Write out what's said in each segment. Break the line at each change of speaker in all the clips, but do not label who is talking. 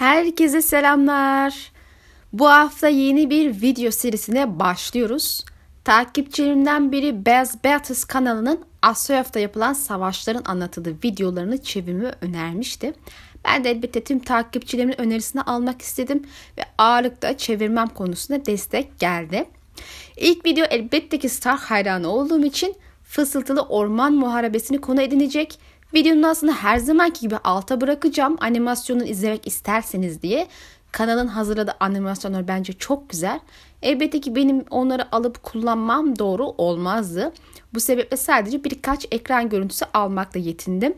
Herkese selamlar. Bu hafta yeni bir video serisine başlıyoruz. Takipçilerimden biri Baz Beatus kanalının Asya'da yapılan savaşların anlatıldığı videolarını çevirme önermişti. Ben de elbette tüm takipçilerimin önerisini almak istedim ve ağırlıkta çevirmem konusunda destek geldi. İlk video elbette ki Star hayranı olduğum için fısıltılı orman muharebesini konu edinecek Videonun aslında her zamanki gibi alta bırakacağım animasyonu izlemek isterseniz diye. Kanalın hazırladığı animasyonlar bence çok güzel. Elbette ki benim onları alıp kullanmam doğru olmazdı. Bu sebeple sadece birkaç ekran görüntüsü almakla yetindim.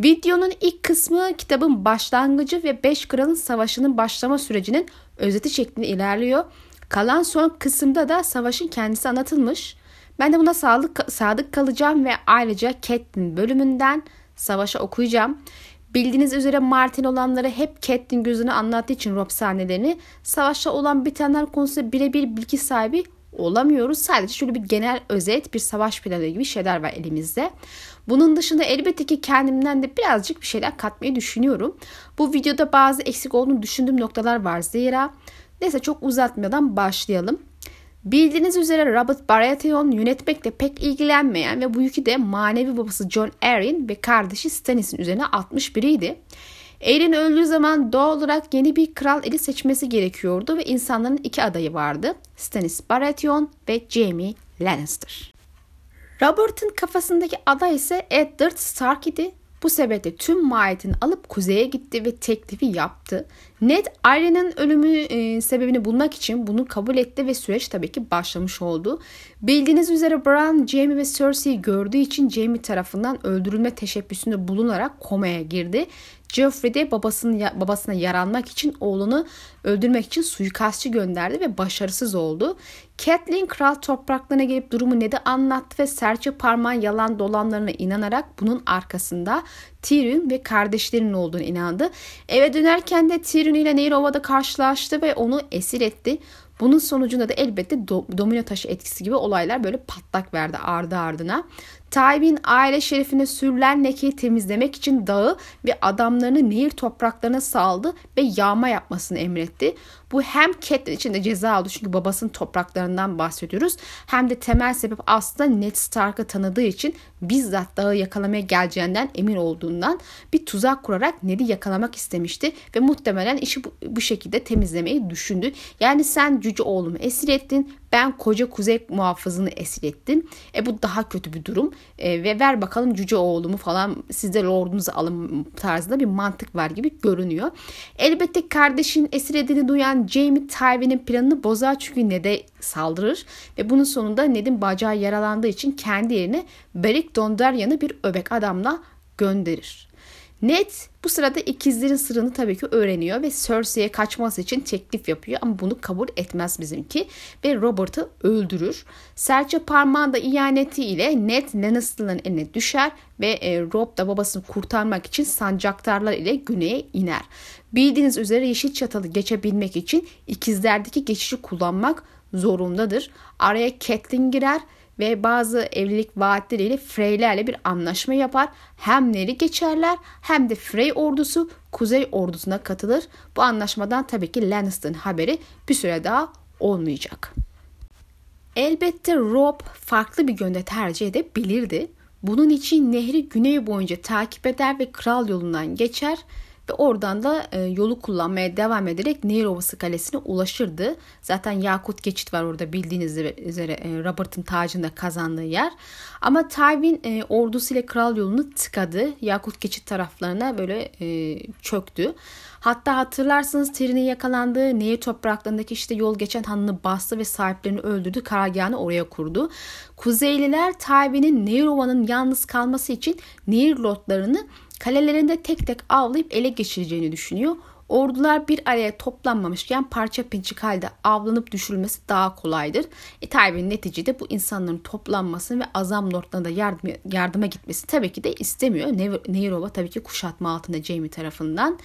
Videonun ilk kısmı kitabın başlangıcı ve 5 kralın savaşının başlama sürecinin özeti şeklinde ilerliyor. Kalan son kısımda da savaşın kendisi anlatılmış. Ben de buna sadık, sadık kalacağım ve ayrıca Catelyn bölümünden savaşa okuyacağım. Bildiğiniz üzere Martin olanları hep Catelyn gözüne anlattığı için Rob sahnelerini savaşta olan bitenler konusunda birebir bilgi sahibi olamıyoruz. Sadece şöyle bir genel özet, bir savaş planı gibi şeyler var elimizde. Bunun dışında elbette ki kendimden de birazcık bir şeyler katmayı düşünüyorum. Bu videoda bazı eksik olduğunu düşündüğüm noktalar var zira. Neyse çok uzatmadan başlayalım. Bildiğiniz üzere Robert Baratheon yönetmekle pek ilgilenmeyen ve bu yükü de manevi babası John Arryn ve kardeşi Stannis'in üzerine atmış biriydi. Arryn öldüğü zaman doğal olarak yeni bir kral eli seçmesi gerekiyordu ve insanların iki adayı vardı. Stannis Baratheon ve Jaime Lannister. Robert'ın kafasındaki aday ise Eddard Stark idi. Bu sebeple tüm mahiyetini alıp kuzeye gitti ve teklifi yaptı. Ned Arya'nın ölümü e, sebebini bulmak için bunu kabul etti ve süreç tabii ki başlamış oldu. Bildiğiniz üzere Bran, Jaime ve Cersei'yi gördüğü için Jaime tarafından öldürülme teşebbüsünde bulunarak komaya girdi. Joffrey de babasının, babasına yaranmak için oğlunu öldürmek için suikastçı gönderdi ve başarısız oldu. Catelyn kral topraklarına gelip durumu Ned'e anlattı ve serçe parmağın yalan dolanlarına inanarak bunun arkasında Tyrion ve kardeşlerinin olduğunu inandı. Eve dönerken de Tyrion ile Nehir Ova'da karşılaştı ve onu esir etti. Bunun sonucunda da elbette domino taşı etkisi gibi olaylar böyle patlak verdi ardı ardına. Tywin aile şerefine sürülen lekeyi temizlemek için dağı ve adamlarını nehir topraklarına saldı ve yağma yapmasını emretti. って Bu hem Catelyn için de ceza oldu çünkü babasının topraklarından bahsediyoruz. Hem de temel sebep aslında Ned Stark'ı tanıdığı için bizzat dağı yakalamaya geleceğinden emin olduğundan bir tuzak kurarak Ned'i yakalamak istemişti ve muhtemelen işi bu, bu şekilde temizlemeyi düşündü. Yani sen cüce oğlumu esir ettin ben koca kuzey muhafızını esir ettim. E bu daha kötü bir durum. E, ve ver bakalım cüce oğlumu falan siz de lordunuzu alın tarzında bir mantık var gibi görünüyor. Elbette kardeşin esir edildiğini duyan Jamie Tywin'in planını bozar çünkü Ned'e saldırır. Ve bunun sonunda Ned'in bacağı yaralandığı için kendi yerine Beric Dondarrion'ı bir öbek adamla gönderir. Ned bu sırada ikizlerin sırrını tabii ki öğreniyor ve Cersei'ye kaçması için teklif yapıyor ama bunu kabul etmez bizimki ve Robert'ı öldürür. Serçe parmağında ihanetiyle Ned Lannister'ın eline düşer ve e, Rob da babasını kurtarmak için sancaktarlar ile güneye iner. Bildiğiniz üzere yeşil çatalı geçebilmek için ikizlerdeki geçişi kullanmak zorundadır. Araya Catelyn girer ve bazı evlilik vaatleriyle Freylerle bir anlaşma yapar. Hem Neri geçerler hem de Frey ordusu Kuzey ordusuna katılır. Bu anlaşmadan tabii ki Lannister'ın haberi bir süre daha olmayacak. Elbette Rob farklı bir yönde tercih edebilirdi. Bunun için nehri güney boyunca takip eder ve kral yolundan geçer ve oradan da e, yolu kullanmaya devam ederek Nehir Ovası Kalesi'ne ulaşırdı. Zaten Yakut geçit var orada bildiğiniz üzere e, Robert'ın tacında kazandığı yer. Ama Tywin e, ordusuyla kral yolunu tıkadı. Yakut geçit taraflarına böyle e, çöktü. Hatta hatırlarsınız Tyrion'in yakalandığı Nehir topraklarındaki işte yol geçen hanını bastı ve sahiplerini öldürdü. Karargahını oraya kurdu. Kuzeyliler Tywin'in Nehir Ova'nın yalnız kalması için Nehir lotlarını kalelerinde tek tek avlayıp ele geçireceğini düşünüyor. Ordular bir araya toplanmamışken parça pinçik halde avlanıp düşürülmesi daha kolaydır. E tabi neticede bu insanların toplanmasını ve azam lordlarına da yardım, yardıma gitmesi tabii ki de istemiyor. Neyrova tabii ki kuşatma altında Jamie tarafından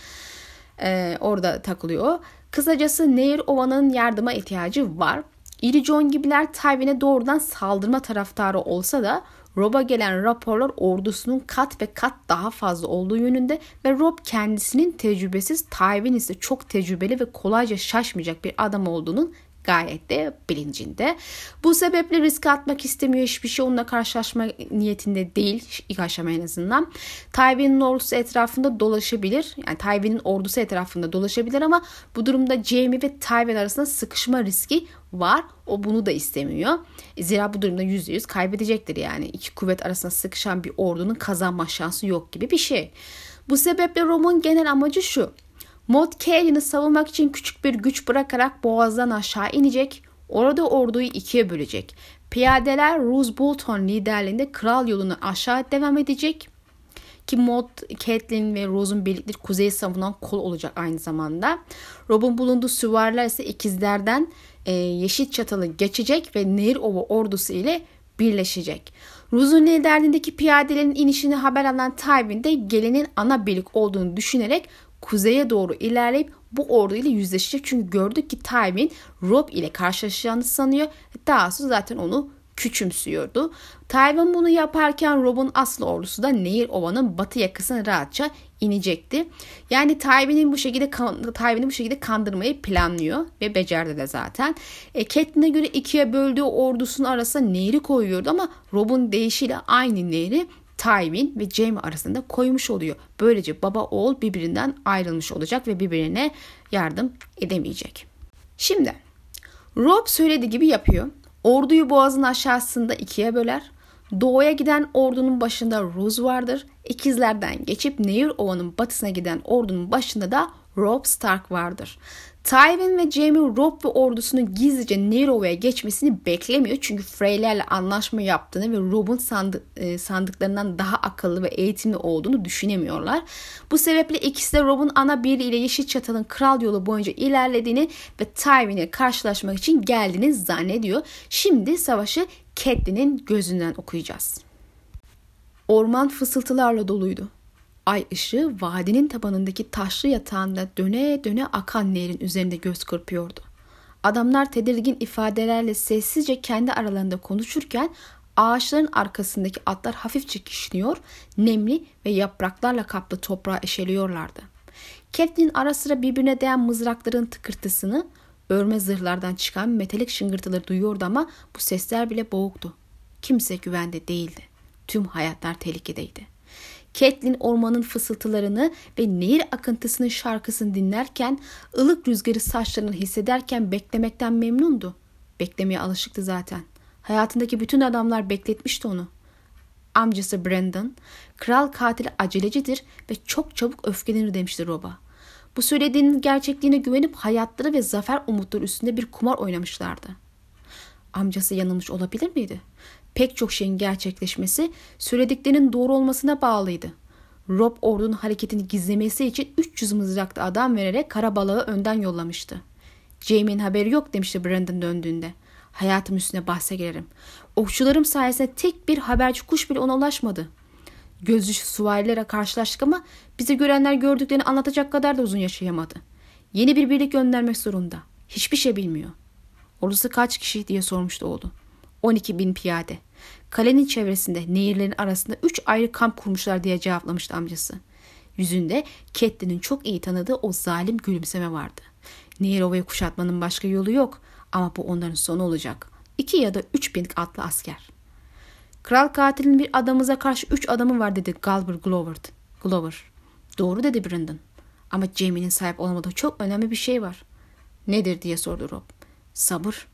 e, orada takılıyor. Kısacası Nehir Ova'nın yardıma ihtiyacı var. İri John gibiler Tywin'e doğrudan saldırma taraftarı olsa da Rob'a gelen raporlar ordusunun kat ve kat daha fazla olduğu yönünde ve Rob kendisinin tecrübesiz Tywin ise çok tecrübeli ve kolayca şaşmayacak bir adam olduğunun gayet de bilincinde. Bu sebeple riske atmak istemiyor. Hiçbir şey onunla karşılaşma niyetinde değil ilk aşama en azından. Tywin'in ordusu etrafında dolaşabilir. Yani Tywin'in ordusu etrafında dolaşabilir ama bu durumda Jaime ve Tywin arasında sıkışma riski var. O bunu da istemiyor. Zira bu durumda %100 kaybedecektir yani. iki kuvvet arasında sıkışan bir ordunun kazanma şansı yok gibi bir şey. Bu sebeple Rom'un genel amacı şu. Mod Cailin'i savunmak için küçük bir güç bırakarak boğazdan aşağı inecek. Orada orduyu ikiye bölecek. Piyadeler Roose Bolton liderliğinde kral yolunu aşağı devam edecek. Ki Mod, Catelyn ve Rose'un birlikte kuzeyi savunan kol olacak aynı zamanda. Rob'un bulunduğu süvariler ise ikizlerden e, Yeşil Çatalı geçecek ve Nehir Ova ordusu ile birleşecek. Rose'un liderliğindeki piyadelerin inişini haber alan Tywin de gelinin ana birlik olduğunu düşünerek kuzeye doğru ilerleyip bu ordu ile yüzleşecek. Çünkü gördük ki Tywin Rob ile karşılaşacağını sanıyor. Daha sonra zaten onu küçümsüyordu. Tywin bunu yaparken Rob'un aslı ordusu da Nehir Ova'nın batı yakasına rahatça inecekti. Yani Tywin'in bu şekilde Tywin'i bu şekilde kandırmayı planlıyor ve becerdi de zaten. E, Catelyn'e göre ikiye böldüğü ordusunun arasına nehri koyuyordu ama Rob'un deyişiyle aynı nehri Tywin ve Jaime arasında koymuş oluyor. Böylece baba oğul birbirinden ayrılmış olacak ve birbirine yardım edemeyecek. Şimdi Rob söylediği gibi yapıyor. Orduyu boğazın aşağısında ikiye böler. Doğuya giden ordunun başında Rose vardır. İkizlerden geçip Nehir Ova'nın batısına giden ordunun başında da Rob Stark vardır. Tywin ve Jaime Robb ve ordusunun gizlice Nerova'ya geçmesini beklemiyor. Çünkü Freylerle anlaşma yaptığını ve Robb'un sandı, e, sandıklarından daha akıllı ve eğitimli olduğunu düşünemiyorlar. Bu sebeple ikisi de Robb'un ana biri ile Yeşil Çatal'ın kral yolu boyunca ilerlediğini ve Tywin'e karşılaşmak için geldiğini zannediyor. Şimdi savaşı Catelyn'in gözünden okuyacağız. Orman fısıltılarla doluydu. Ay ışığı vadinin tabanındaki taşlı yatağında döne döne akan nehrin üzerinde göz kırpıyordu. Adamlar tedirgin ifadelerle sessizce kendi aralarında konuşurken ağaçların arkasındaki atlar hafifçe kişniyor, nemli ve yapraklarla kaplı toprağı eşeliyorlardı. Catelyn ara sıra birbirine değen mızrakların tıkırtısını, örme zırhlardan çıkan metalik şıngırtıları duyuyordu ama bu sesler bile boğuktu. Kimse güvende değildi. Tüm hayatlar tehlikedeydi. Catelyn ormanın fısıltılarını ve nehir akıntısının şarkısını dinlerken ılık rüzgarı saçlarını hissederken beklemekten memnundu. Beklemeye alışıktı zaten. Hayatındaki bütün adamlar bekletmişti onu. Amcası Brandon, kral katili acelecidir ve çok çabuk öfkelenir demişti Rob'a. Bu söylediğinin gerçekliğine güvenip hayatları ve zafer umutları üstünde bir kumar oynamışlardı. Amcası yanılmış olabilir miydi? Pek çok şeyin gerçekleşmesi söylediklerinin doğru olmasına bağlıydı. Rob ordunun hareketini gizlemesi için 300 mızraklı adam vererek kara balığı önden yollamıştı. Jamie'nin haberi yok demişti Brandon döndüğünde. Hayatım üstüne bahse girerim. Okçularım sayesinde tek bir haberci kuş bile ona ulaşmadı. Gözcü suvarilere karşılaştık ama bizi görenler gördüklerini anlatacak kadar da uzun yaşayamadı. Yeni bir birlik göndermek zorunda. Hiçbir şey bilmiyor. Ordusu kaç kişi diye sormuştu oğlu. 12 bin piyade. Kalenin çevresinde nehirlerin arasında üç ayrı kamp kurmuşlar diye cevaplamıştı amcası. Yüzünde Catelyn'in çok iyi tanıdığı o zalim gülümseme vardı. Nehir ovayı kuşatmanın başka yolu yok ama bu onların sonu olacak. İki ya da üç bin atlı asker. Kral katilin bir adamıza karşı üç adamı var dedi Galber Glover. Glover. Doğru dedi Brandon. Ama Jamie'nin sahip olmadığı çok önemli bir şey var. Nedir diye sordu Rob. Sabır.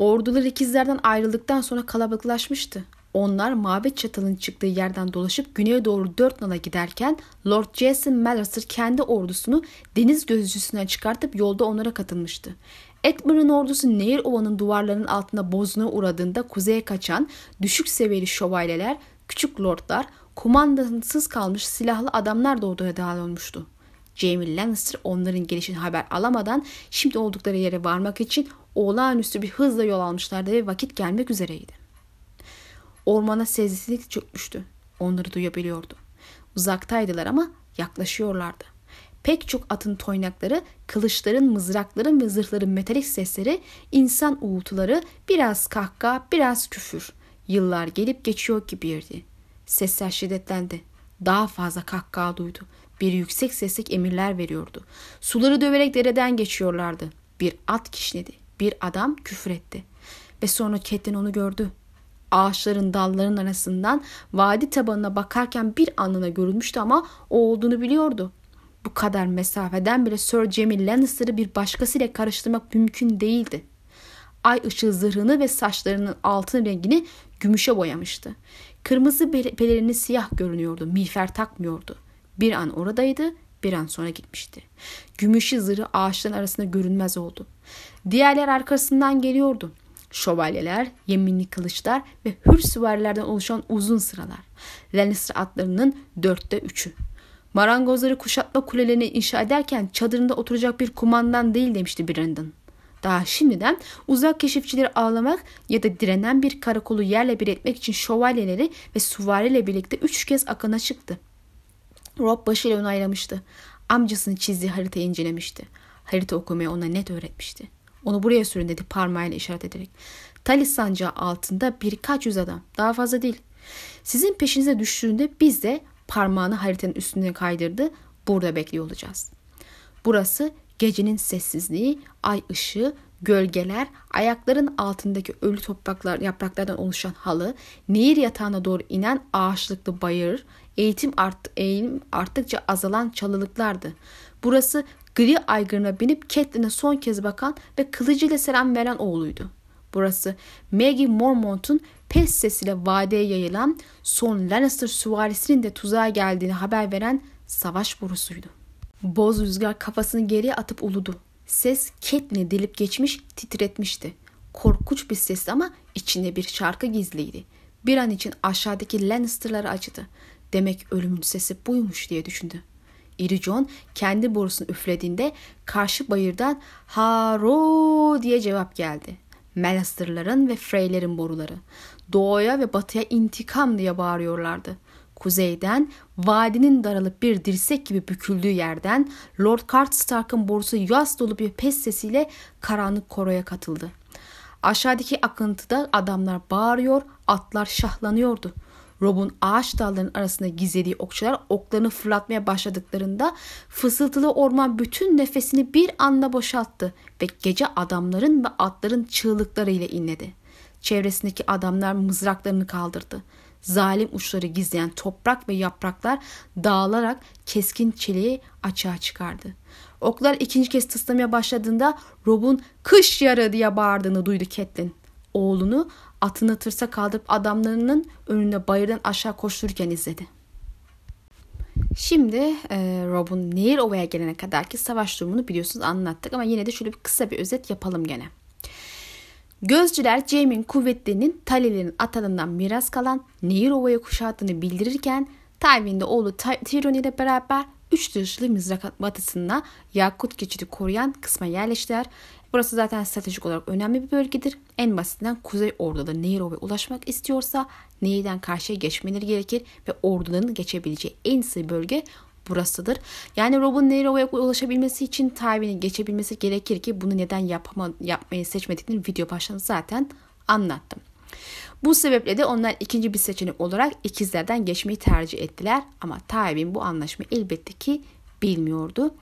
Ordular ikizlerden ayrıldıktan sonra kalabalıklaşmıştı. Onlar mabet çatalın çıktığı yerden dolaşıp güneye doğru dört nala giderken Lord Jason Mallister kendi ordusunu deniz gözcüsünden çıkartıp yolda onlara katılmıştı. Edmund'un ordusu Nehir Ova'nın duvarlarının altında bozuna uğradığında kuzeye kaçan düşük seviyeli şövalyeler, küçük lordlar, kumandansız kalmış silahlı adamlar da orduya dahil olmuştu. Jaime Lannister onların gelişini haber alamadan şimdi oldukları yere varmak için olağanüstü bir hızla yol almışlardı ve vakit gelmek üzereydi. Ormana sessizlik çökmüştü. Onları duyabiliyordu. Uzaktaydılar ama yaklaşıyorlardı. Pek çok atın toynakları, kılıçların, mızrakların ve zırhların metalik sesleri, insan uğultuları, biraz kahkaha, biraz küfür. Yıllar gelip geçiyor gibiydi. Sesler şiddetlendi. Daha fazla kahkaha duydu. Bir yüksek seslik emirler veriyordu. Suları döverek dereden geçiyorlardı. Bir at kişnedi. Bir adam küfür etti. Ve sonra Catelyn onu gördü. Ağaçların dalların arasından vadi tabanına bakarken bir anına görülmüştü ama o olduğunu biliyordu. Bu kadar mesafeden bile Sir Jaime Lannister'ı bir başkasıyla karıştırmak mümkün değildi. Ay ışığı zırhını ve saçlarının altın rengini gümüşe boyamıştı. Kırmızı pelerini siyah görünüyordu. Miğfer takmıyordu. Bir an oradaydı, bir an sonra gitmişti. Gümüşü zırhı ağaçların arasında görünmez oldu. Diğerler arkasından geliyordu. Şövalyeler, yeminli kılıçlar ve hür süvarilerden oluşan uzun sıralar. Lannister atlarının dörtte üçü. Marangozları kuşatma kulelerini inşa ederken çadırında oturacak bir kumandan değil demişti Brandon. Daha şimdiden uzak keşifçileri ağlamak ya da direnen bir karakolu yerle bir etmek için şövalyeleri ve suvariyle birlikte üç kez akına çıktı. Rob başıyla onaylamıştı. Amcasının çizdiği haritayı incelemişti. Harita okumayı ona net öğretmişti. Onu buraya sürün dedi parmağıyla işaret ederek. Talis sancağı altında birkaç yüz adam. Daha fazla değil. Sizin peşinize düştüğünde biz de parmağını haritanın üstüne kaydırdı. Burada bekliyor olacağız. Burası gecenin sessizliği, ay ışığı, gölgeler, ayakların altındaki ölü topraklar, yapraklardan oluşan halı, nehir yatağına doğru inen ağaçlıklı bayır, eğitim, art, eğilim arttıkça azalan çalılıklardı. Burası gri aygırına binip Catelyn'e son kez bakan ve kılıcıyla selam veren oğluydu. Burası Maggie Mormont'un pes sesiyle vadeye yayılan son Lannister süvarisinin de tuzağa geldiğini haber veren savaş borusuydu. Boz rüzgar kafasını geriye atıp uludu. Ses Catelyn'i delip geçmiş titretmişti. Korkunç bir ses ama içinde bir şarkı gizliydi. Bir an için aşağıdaki Lannister'ları acıdı. Demek ölümün sesi buymuş diye düşündü. İri John kendi borusunu üflediğinde karşı bayırdan haro diye cevap geldi. Lannister'ların ve Frey'lerin boruları. Doğuya ve batıya intikam diye bağırıyorlardı. Kuzeyden vadinin daralıp bir dirsek gibi büküldüğü yerden Lord Stark'ın borusu yaz dolu bir pes sesiyle karanlık koroya katıldı. Aşağıdaki akıntıda adamlar bağırıyor, atlar şahlanıyordu. Rob'un ağaç dallarının arasında gizlediği okçular oklarını fırlatmaya başladıklarında fısıltılı orman bütün nefesini bir anda boşalttı ve gece adamların ve atların çığlıklarıyla inledi. Çevresindeki adamlar mızraklarını kaldırdı. Zalim uçları gizleyen toprak ve yapraklar dağılarak keskin çeliği açığa çıkardı. Oklar ikinci kez tıslamaya başladığında Rob'un kış yarı diye bağırdığını duydu Catelyn. Oğlunu atını tırsa kaldırıp adamlarının önünde bayırdan aşağı koştururken izledi. Şimdi e, Rob'un Nehir Ova'ya gelene kadarki savaş durumunu biliyorsunuz anlattık ama yine de şöyle bir kısa bir özet yapalım gene. Gözcüler Jaime'in kuvvetlerinin Talilerin atalından miras kalan Nehir Ova'yı kuşattığını bildirirken Tywin'de oğlu Tyrion ile beraber üç dışlı mızrak batısında Yakut geçidi koruyan kısma yerleştiler Burası zaten stratejik olarak önemli bir bölgedir. En basitinden Kuzey orduları Nehirova ulaşmak istiyorsa nehirden karşıya geçmeleri gerekir ve orduların geçebileceği en sığ bölge burasıdır. Yani Rob'un Nehrova'ya ulaşabilmesi için Tywin'in geçebilmesi gerekir ki bunu neden yapama, yapmayı seçmediklerini video başında zaten anlattım. Bu sebeple de onlar ikinci bir seçenek olarak ikizlerden geçmeyi tercih ettiler ama Tywin bu anlaşmayı elbette ki bilmiyordu.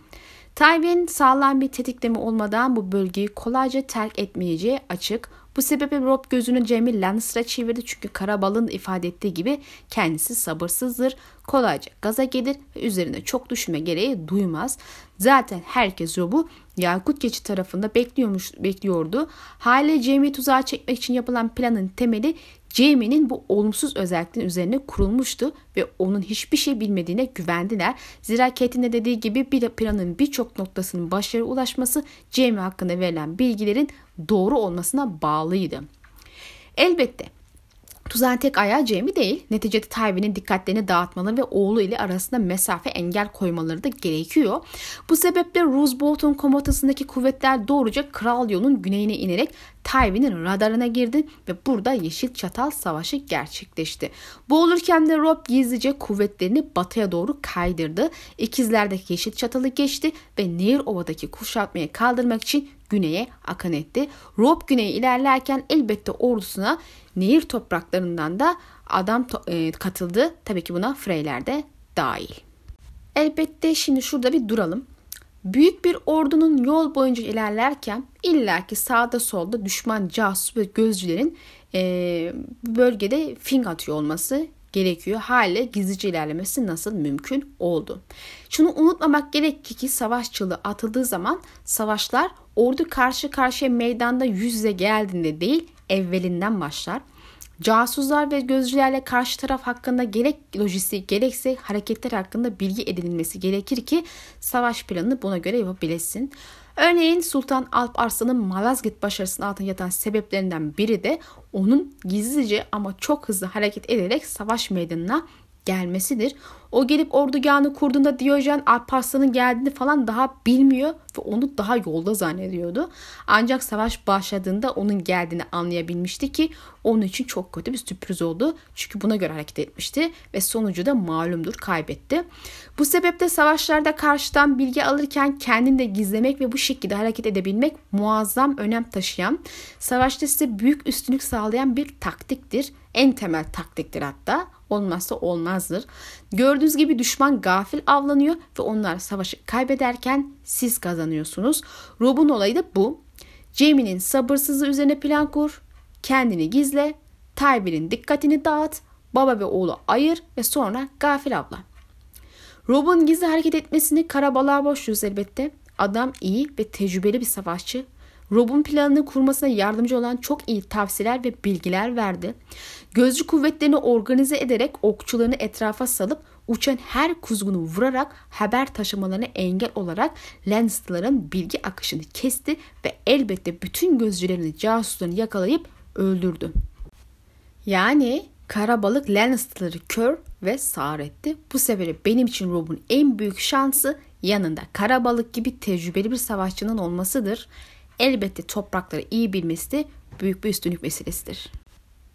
Tywin sağlam bir tetikleme olmadan bu bölgeyi kolayca terk etmeyeceği açık. Bu sebeple Rob gözünü Jamie Lannister'a çevirdi çünkü Karabal'ın ifade ettiği gibi kendisi sabırsızdır, kolayca gaza gelir ve üzerine çok düşünme gereği duymaz. Zaten herkes Rob'u Yakut Geçi tarafında bekliyormuş, bekliyordu. Hale Jamie tuzağa çekmek için yapılan planın temeli Jamie'nin bu olumsuz özelliklerin üzerine kurulmuştu ve onun hiçbir şey bilmediğine güvendiler. Zira Kate'in de dediği gibi bir planın birçok noktasının başarıya ulaşması Jamie hakkında verilen bilgilerin doğru olmasına bağlıydı. Elbette Tuzağın tek ayağı Jamie değil. Neticede Tywin'in dikkatlerini dağıtmaları ve oğlu ile arasında mesafe engel koymaları da gerekiyor. Bu sebeple Roose Bolton komutasındaki kuvvetler doğruca Kral yolun güneyine inerek Tywin'in radarına girdi ve burada Yeşil Çatal Savaşı gerçekleşti. Bu olurken de Rob gizlice kuvvetlerini batıya doğru kaydırdı. İkizlerdeki Yeşil Çatalı geçti ve Nehir Ova'daki kuşatmayı kaldırmak için güneye akın etti. Rob güneye ilerlerken elbette ordusuna nehir topraklarından da adam e, katıldı. Tabii ki buna Freyler de dahil. Elbette şimdi şurada bir duralım. Büyük bir ordunun yol boyunca ilerlerken illaki sağda solda düşman casus ve gözcülerin e, bölgede fing atıyor olması gerekiyor. Hale gizlice ilerlemesi nasıl mümkün oldu? Şunu unutmamak gerek ki savaş çığlığı atıldığı zaman savaşlar ordu karşı karşıya meydanda yüz yüze geldiğinde değil evvelinden başlar. Casuslar ve gözcülerle karşı taraf hakkında gerek lojistik gerekse hareketler hakkında bilgi edinilmesi gerekir ki savaş planını buna göre yapabilesin. Örneğin Sultan Alp Arslan'ın Malazgirt başarısının altında yatan sebeplerinden biri de onun gizlice ama çok hızlı hareket ederek savaş meydanına gelmesidir. O gelip ordugahını kurduğunda Diyojen Alparslan'ın geldiğini falan daha bilmiyor ve onu daha yolda zannediyordu. Ancak savaş başladığında onun geldiğini anlayabilmişti ki onun için çok kötü bir sürpriz oldu. Çünkü buna göre hareket etmişti ve sonucu da malumdur kaybetti. Bu sebeple savaşlarda karşıdan bilgi alırken kendini de gizlemek ve bu şekilde hareket edebilmek muazzam önem taşıyan, savaşta size büyük üstünlük sağlayan bir taktiktir. En temel taktiktir hatta olmazsa olmazdır. Gördüğünüz gibi düşman gafil avlanıyor ve onlar savaşı kaybederken siz kazanıyorsunuz. Rob'un olayı da bu. Jamie'nin sabırsızlığı üzerine plan kur, kendini gizle, Tywin'in dikkatini dağıt, baba ve oğlu ayır ve sonra gafil avla. Rob'un gizli hareket etmesini karabalığa boşluyoruz elbette. Adam iyi ve tecrübeli bir savaşçı Rob'un planını kurmasına yardımcı olan çok iyi tavsiyeler ve bilgiler verdi. Gözcü kuvvetlerini organize ederek okçularını etrafa salıp uçan her kuzgunu vurarak haber taşımalarına engel olarak Lannister'ların bilgi akışını kesti ve elbette bütün gözcülerini casuslarını yakalayıp öldürdü. Yani kara balık Lannister'ları kör ve sağır etti. Bu sebeple benim için Rob'un en büyük şansı yanında kara balık gibi tecrübeli bir savaşçının olmasıdır elbette toprakları iyi bilmesi de büyük bir üstünlük meselesidir.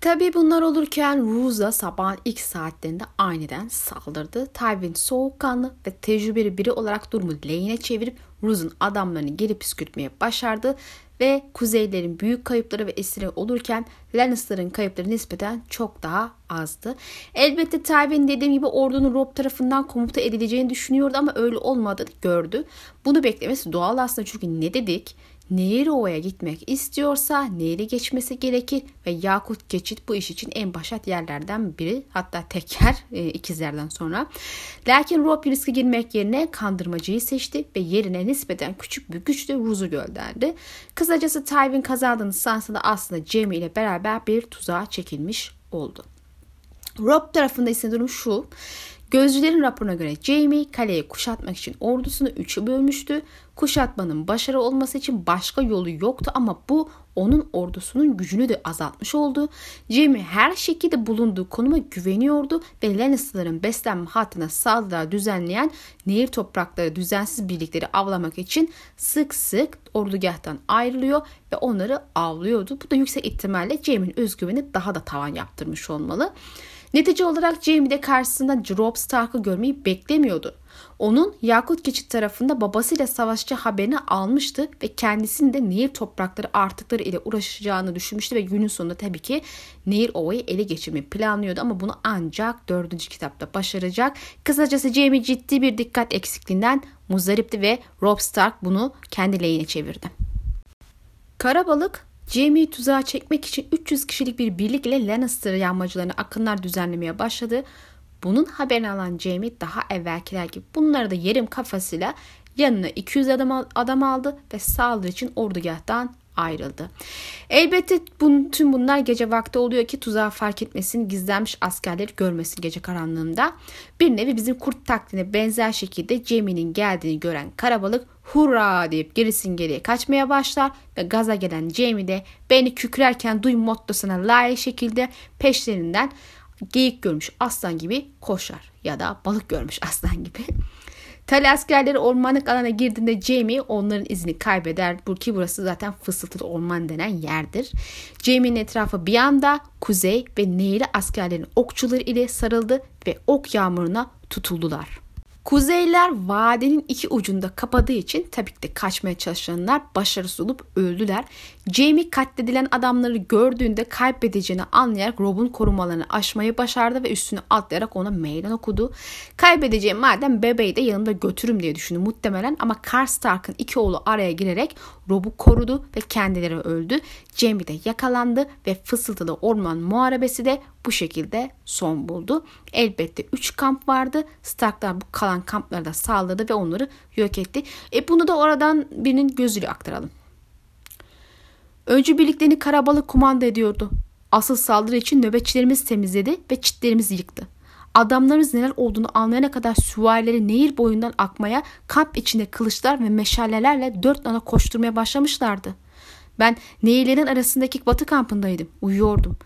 Tabi bunlar olurken Ruza sabahın ilk saatlerinde aniden saldırdı. Tywin soğukkanlı ve tecrübeli biri olarak durumu lehine çevirip Ruz'un adamlarını geri püskürtmeye başardı ve kuzeylerin büyük kayıpları ve esiri olurken Lannister'ın kayıpları nispeten çok daha azdı. Elbette Tywin dediğim gibi ordunun Rob tarafından komuta edileceğini düşünüyordu ama öyle olmadığını gördü. Bunu beklemesi doğal aslında çünkü ne dedik? Nehir Ova'ya gitmek istiyorsa nehri geçmesi gerekir ve Yakut geçit bu iş için en başat yerlerden biri hatta teker e, ikizlerden sonra. Lakin Rob riske girmek yerine kandırmacıyı seçti ve yerine nispeten küçük bir güçle Ruz'u gönderdi. Kısacası Tywin kazandığını sansa da aslında Jaime ile beraber bir tuzağa çekilmiş oldu. Rob tarafında ise durum şu. Gözcülerin raporuna göre Jamie kaleyi kuşatmak için ordusunu üçe bölmüştü. Kuşatmanın başarı olması için başka yolu yoktu ama bu onun ordusunun gücünü de azaltmış oldu. Jamie her şekilde bulunduğu konuma güveniyordu ve Lannister'ların beslenme hattına saldırılar düzenleyen nehir toprakları düzensiz birlikleri avlamak için sık sık ordugahtan ayrılıyor ve onları avlıyordu. Bu da yüksek ihtimalle Jaime'nin özgüveni daha da tavan yaptırmış olmalı. Netice olarak Jamie de karşısında Robb Stark'ı görmeyi beklemiyordu. Onun Yakut Geçit tarafında babasıyla savaşçı haberini almıştı ve kendisinin de Nehir toprakları artıkları ile uğraşacağını düşünmüştü ve günün sonunda tabii ki Nehir Ova'yı ele geçirmeyi planlıyordu ama bunu ancak dördüncü kitapta başaracak. Kısacası Jamie ciddi bir dikkat eksikliğinden muzdaripti ve Robb Stark bunu kendi lehine çevirdi. Karabalık Jamie'yi tuzağa çekmek için 300 kişilik bir birlik ile Lannister yağmacılarına akınlar düzenlemeye başladı. Bunun haberini alan Jamie daha evvelkiler gibi bunları da yerim kafasıyla yanına 200 adam, adam aldı ve saldırı için ordugahtan ayrıldı. Elbette bun, tüm bunlar gece vakti oluyor ki tuzağı fark etmesin, gizlenmiş askerleri görmesin gece karanlığında. Bir nevi bizim kurt taktiğine benzer şekilde Jamie'nin geldiğini gören karabalık hurra deyip gerisin geriye kaçmaya başlar ve gaza gelen Jamie de beni kükrerken duy mottosuna layık şekilde peşlerinden geyik görmüş aslan gibi koşar ya da balık görmüş aslan gibi. Tali askerleri ormanlık alana girdiğinde Jamie onların izini kaybeder. Ki burası zaten fısıltılı orman denen yerdir. Jamie'nin etrafı bir anda kuzey ve nehri askerlerin okçuları ile sarıldı ve ok yağmuruna tutuldular. Kuzeyler vadenin iki ucunda kapadığı için tabii ki de kaçmaya çalışanlar başarısız olup öldüler. Jamie katledilen adamları gördüğünde kaybedeceğini anlayarak Rob'un korumalarını aşmayı başardı ve üstüne atlayarak ona meydan okudu. Kaybedeceğim madem bebeği de yanımda götürüm diye düşündü muhtemelen ama Karstark'ın iki oğlu araya girerek Rob'u korudu ve kendileri öldü. Jamie de yakalandı ve fısıltılı orman muharebesi de bu şekilde son buldu. Elbette 3 kamp vardı. Starklar bu kalan kampları da saldırdı ve onları yok etti. E bunu da oradan birinin gözüyle aktaralım. Öncü birliklerini karabalık kumanda ediyordu. Asıl saldırı için nöbetçilerimiz temizledi ve çitlerimizi yıktı. Adamlarımız neler olduğunu anlayana kadar süvarileri nehir boyundan akmaya, kamp içinde kılıçlar ve meşalelerle dört nala koşturmaya başlamışlardı. Ben nehirlerin arasındaki batı kampındaydım. Uyuyordum.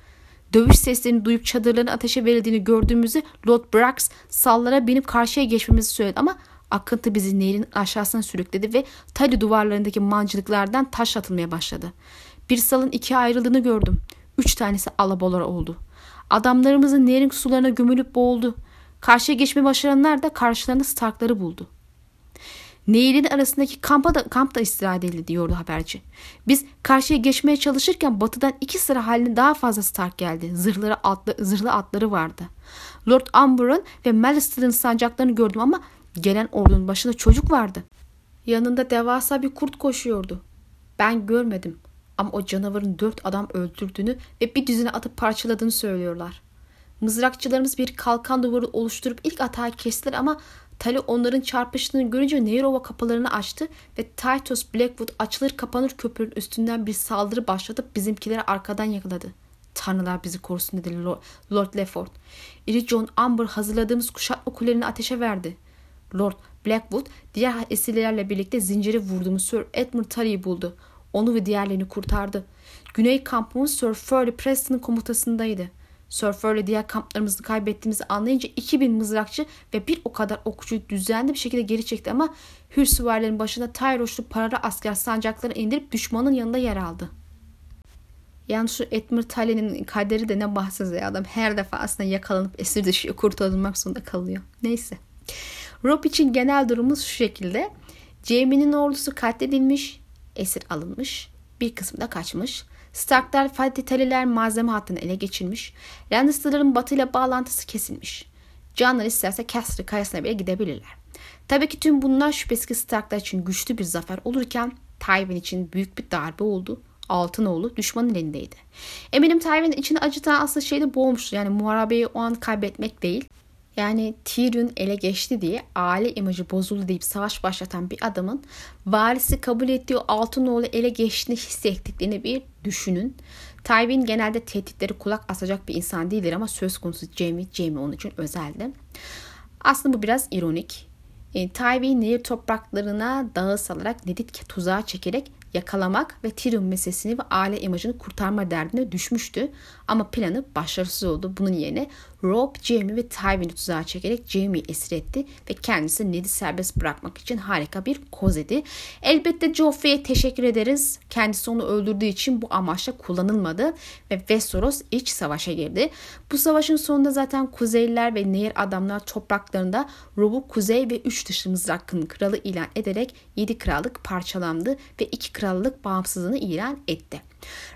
Dövüş seslerini duyup çadırların ateşe verildiğini gördüğümüzde Lord Brax sallara binip karşıya geçmemizi söyledi ama akıntı bizi nehrin aşağısına sürükledi ve tali duvarlarındaki mancılıklardan taş atılmaya başladı. Bir salın ikiye ayrıldığını gördüm. Üç tanesi alabolara oldu. Adamlarımızın nehrin sularına gömülüp boğuldu. Karşıya geçme başaranlar da karşılarında Starkları buldu. Nehrin arasındaki kampa da, kamp da istirahat edildi diyordu haberci. Biz karşıya geçmeye çalışırken batıdan iki sıra halinde daha fazla Stark geldi. Zırhları atlı, zırhlı atları vardı. Lord Amber'ın ve Malister'ın sancaklarını gördüm ama gelen ordunun başında çocuk vardı. Yanında devasa bir kurt koşuyordu. Ben görmedim ama o canavarın dört adam öldürdüğünü ve bir düzine atıp parçaladığını söylüyorlar. Mızrakçılarımız bir kalkan duvarı oluşturup ilk atağı kestiler ama Tali onların çarpıştığını görünce Neyrova kapılarını açtı ve Titus Blackwood açılır kapanır köprünün üstünden bir saldırı başlatıp bizimkileri arkadan yakaladı. Tanrılar bizi korusun dedi Lord Lefford. İri John Amber hazırladığımız kuşatma kulelerini ateşe verdi. Lord Blackwood diğer esirlerle birlikte zinciri vurduğumuz Sir Edmund Tully'yi buldu. Onu ve diğerlerini kurtardı. Güney kampımız Sir Furley Preston'ın komutasındaydı. Surfer'le diğer kamplarımızı kaybettiğimizi anlayınca 2000 mızrakçı ve bir o kadar okçuyu düzenli bir şekilde geri çekti ama hür süvarilerin başında Tayroşlu paralı asker sancaklarını indirip düşmanın yanında yer aldı. Yani şu Edmund Tully'nin kaderi de ne bahtsız ya adam her defa aslında yakalanıp esir düşüyor kurtarılmak zorunda kalıyor. Neyse. Rob için genel durumumuz şu şekilde. Jamie'nin ordusu katledilmiş, esir alınmış, bir kısmı da kaçmış. Starklar Faditaliler malzeme hattını ele geçirmiş. Lannister'ların batıyla bağlantısı kesilmiş. Canlar isterse Castle kayasına bile gidebilirler. Tabii ki tüm bunlar şüphesiz ki Starklar için güçlü bir zafer olurken Tywin için büyük bir darbe oldu. Altınoğlu düşmanın elindeydi. Eminim Tywin içini acıtan asıl şey de bu. Yani muharebeyi o an kaybetmek değil. Yani Tyrion ele geçti diye aile imajı bozuldu deyip savaş başlatan bir adamın valisi kabul ettiği Altınoğlu ele geçtiğini hissettiklerini bir düşünün. Tywin genelde tehditleri kulak asacak bir insan değildir ama söz konusu Jaime, Jaime onun için özeldi. Aslında bu biraz ironik. E, Tywin nehir topraklarına dağı salarak Nedit tuzağa çekerek yakalamak ve Tyrion meselesini ve aile imajını kurtarma derdine düşmüştü. Ama planı başarısız oldu. Bunun yerine Rob, Jamie ve Tywin'i tuzağa çekerek Jamie'yi esir etti ve kendisi Ned'i serbest bırakmak için harika bir koz edi. Elbette Joffrey'e teşekkür ederiz. Kendisi onu öldürdüğü için bu amaçla kullanılmadı ve Westeros iç savaşa girdi. Bu savaşın sonunda zaten Kuzeyliler ve Nehir adamlar topraklarında Rob'u kuzey ve üç dışı mızrakın kralı ilan ederek yedi krallık parçalandı ve iki krallık bağımsızlığını ilan etti.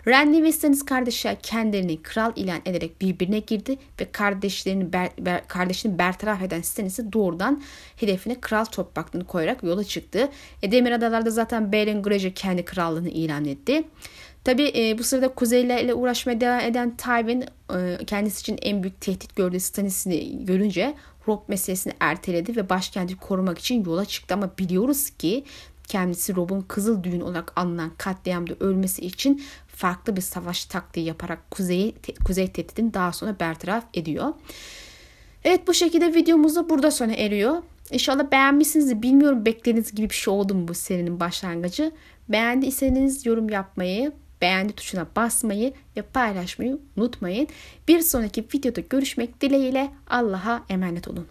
Renly ve Stannis kardeşler kendilerini kral ilan ederek birbirine girdi ve kardeşlerini ber, ber, kardeşini bertaraf eden Stannis'i doğrudan hedefine kral topraklarını koyarak yola çıktı. E, Demir Adalar'da zaten Balon Greyjoy kendi krallığını ilan etti. Tabi e, bu sırada Kuzeylerle uğraşmaya devam eden Tywin e, kendisi için en büyük tehdit gördüğü Stannis'i görünce Rob meselesini erteledi ve başkenti korumak için yola çıktı ama biliyoruz ki kendisi Rob'un kızıl düğün olarak anılan katliamda ölmesi için farklı bir savaş taktiği yaparak kuzeyi, kuzey tehdidini daha sonra bertaraf ediyor. Evet bu şekilde videomuz da burada sona eriyor. İnşallah beğenmişsinizdir. Bilmiyorum beklediğiniz gibi bir şey oldu mu bu serinin başlangıcı. Beğendiyseniz yorum yapmayı, beğendi tuşuna basmayı ve paylaşmayı unutmayın. Bir sonraki videoda görüşmek dileğiyle Allah'a emanet olun.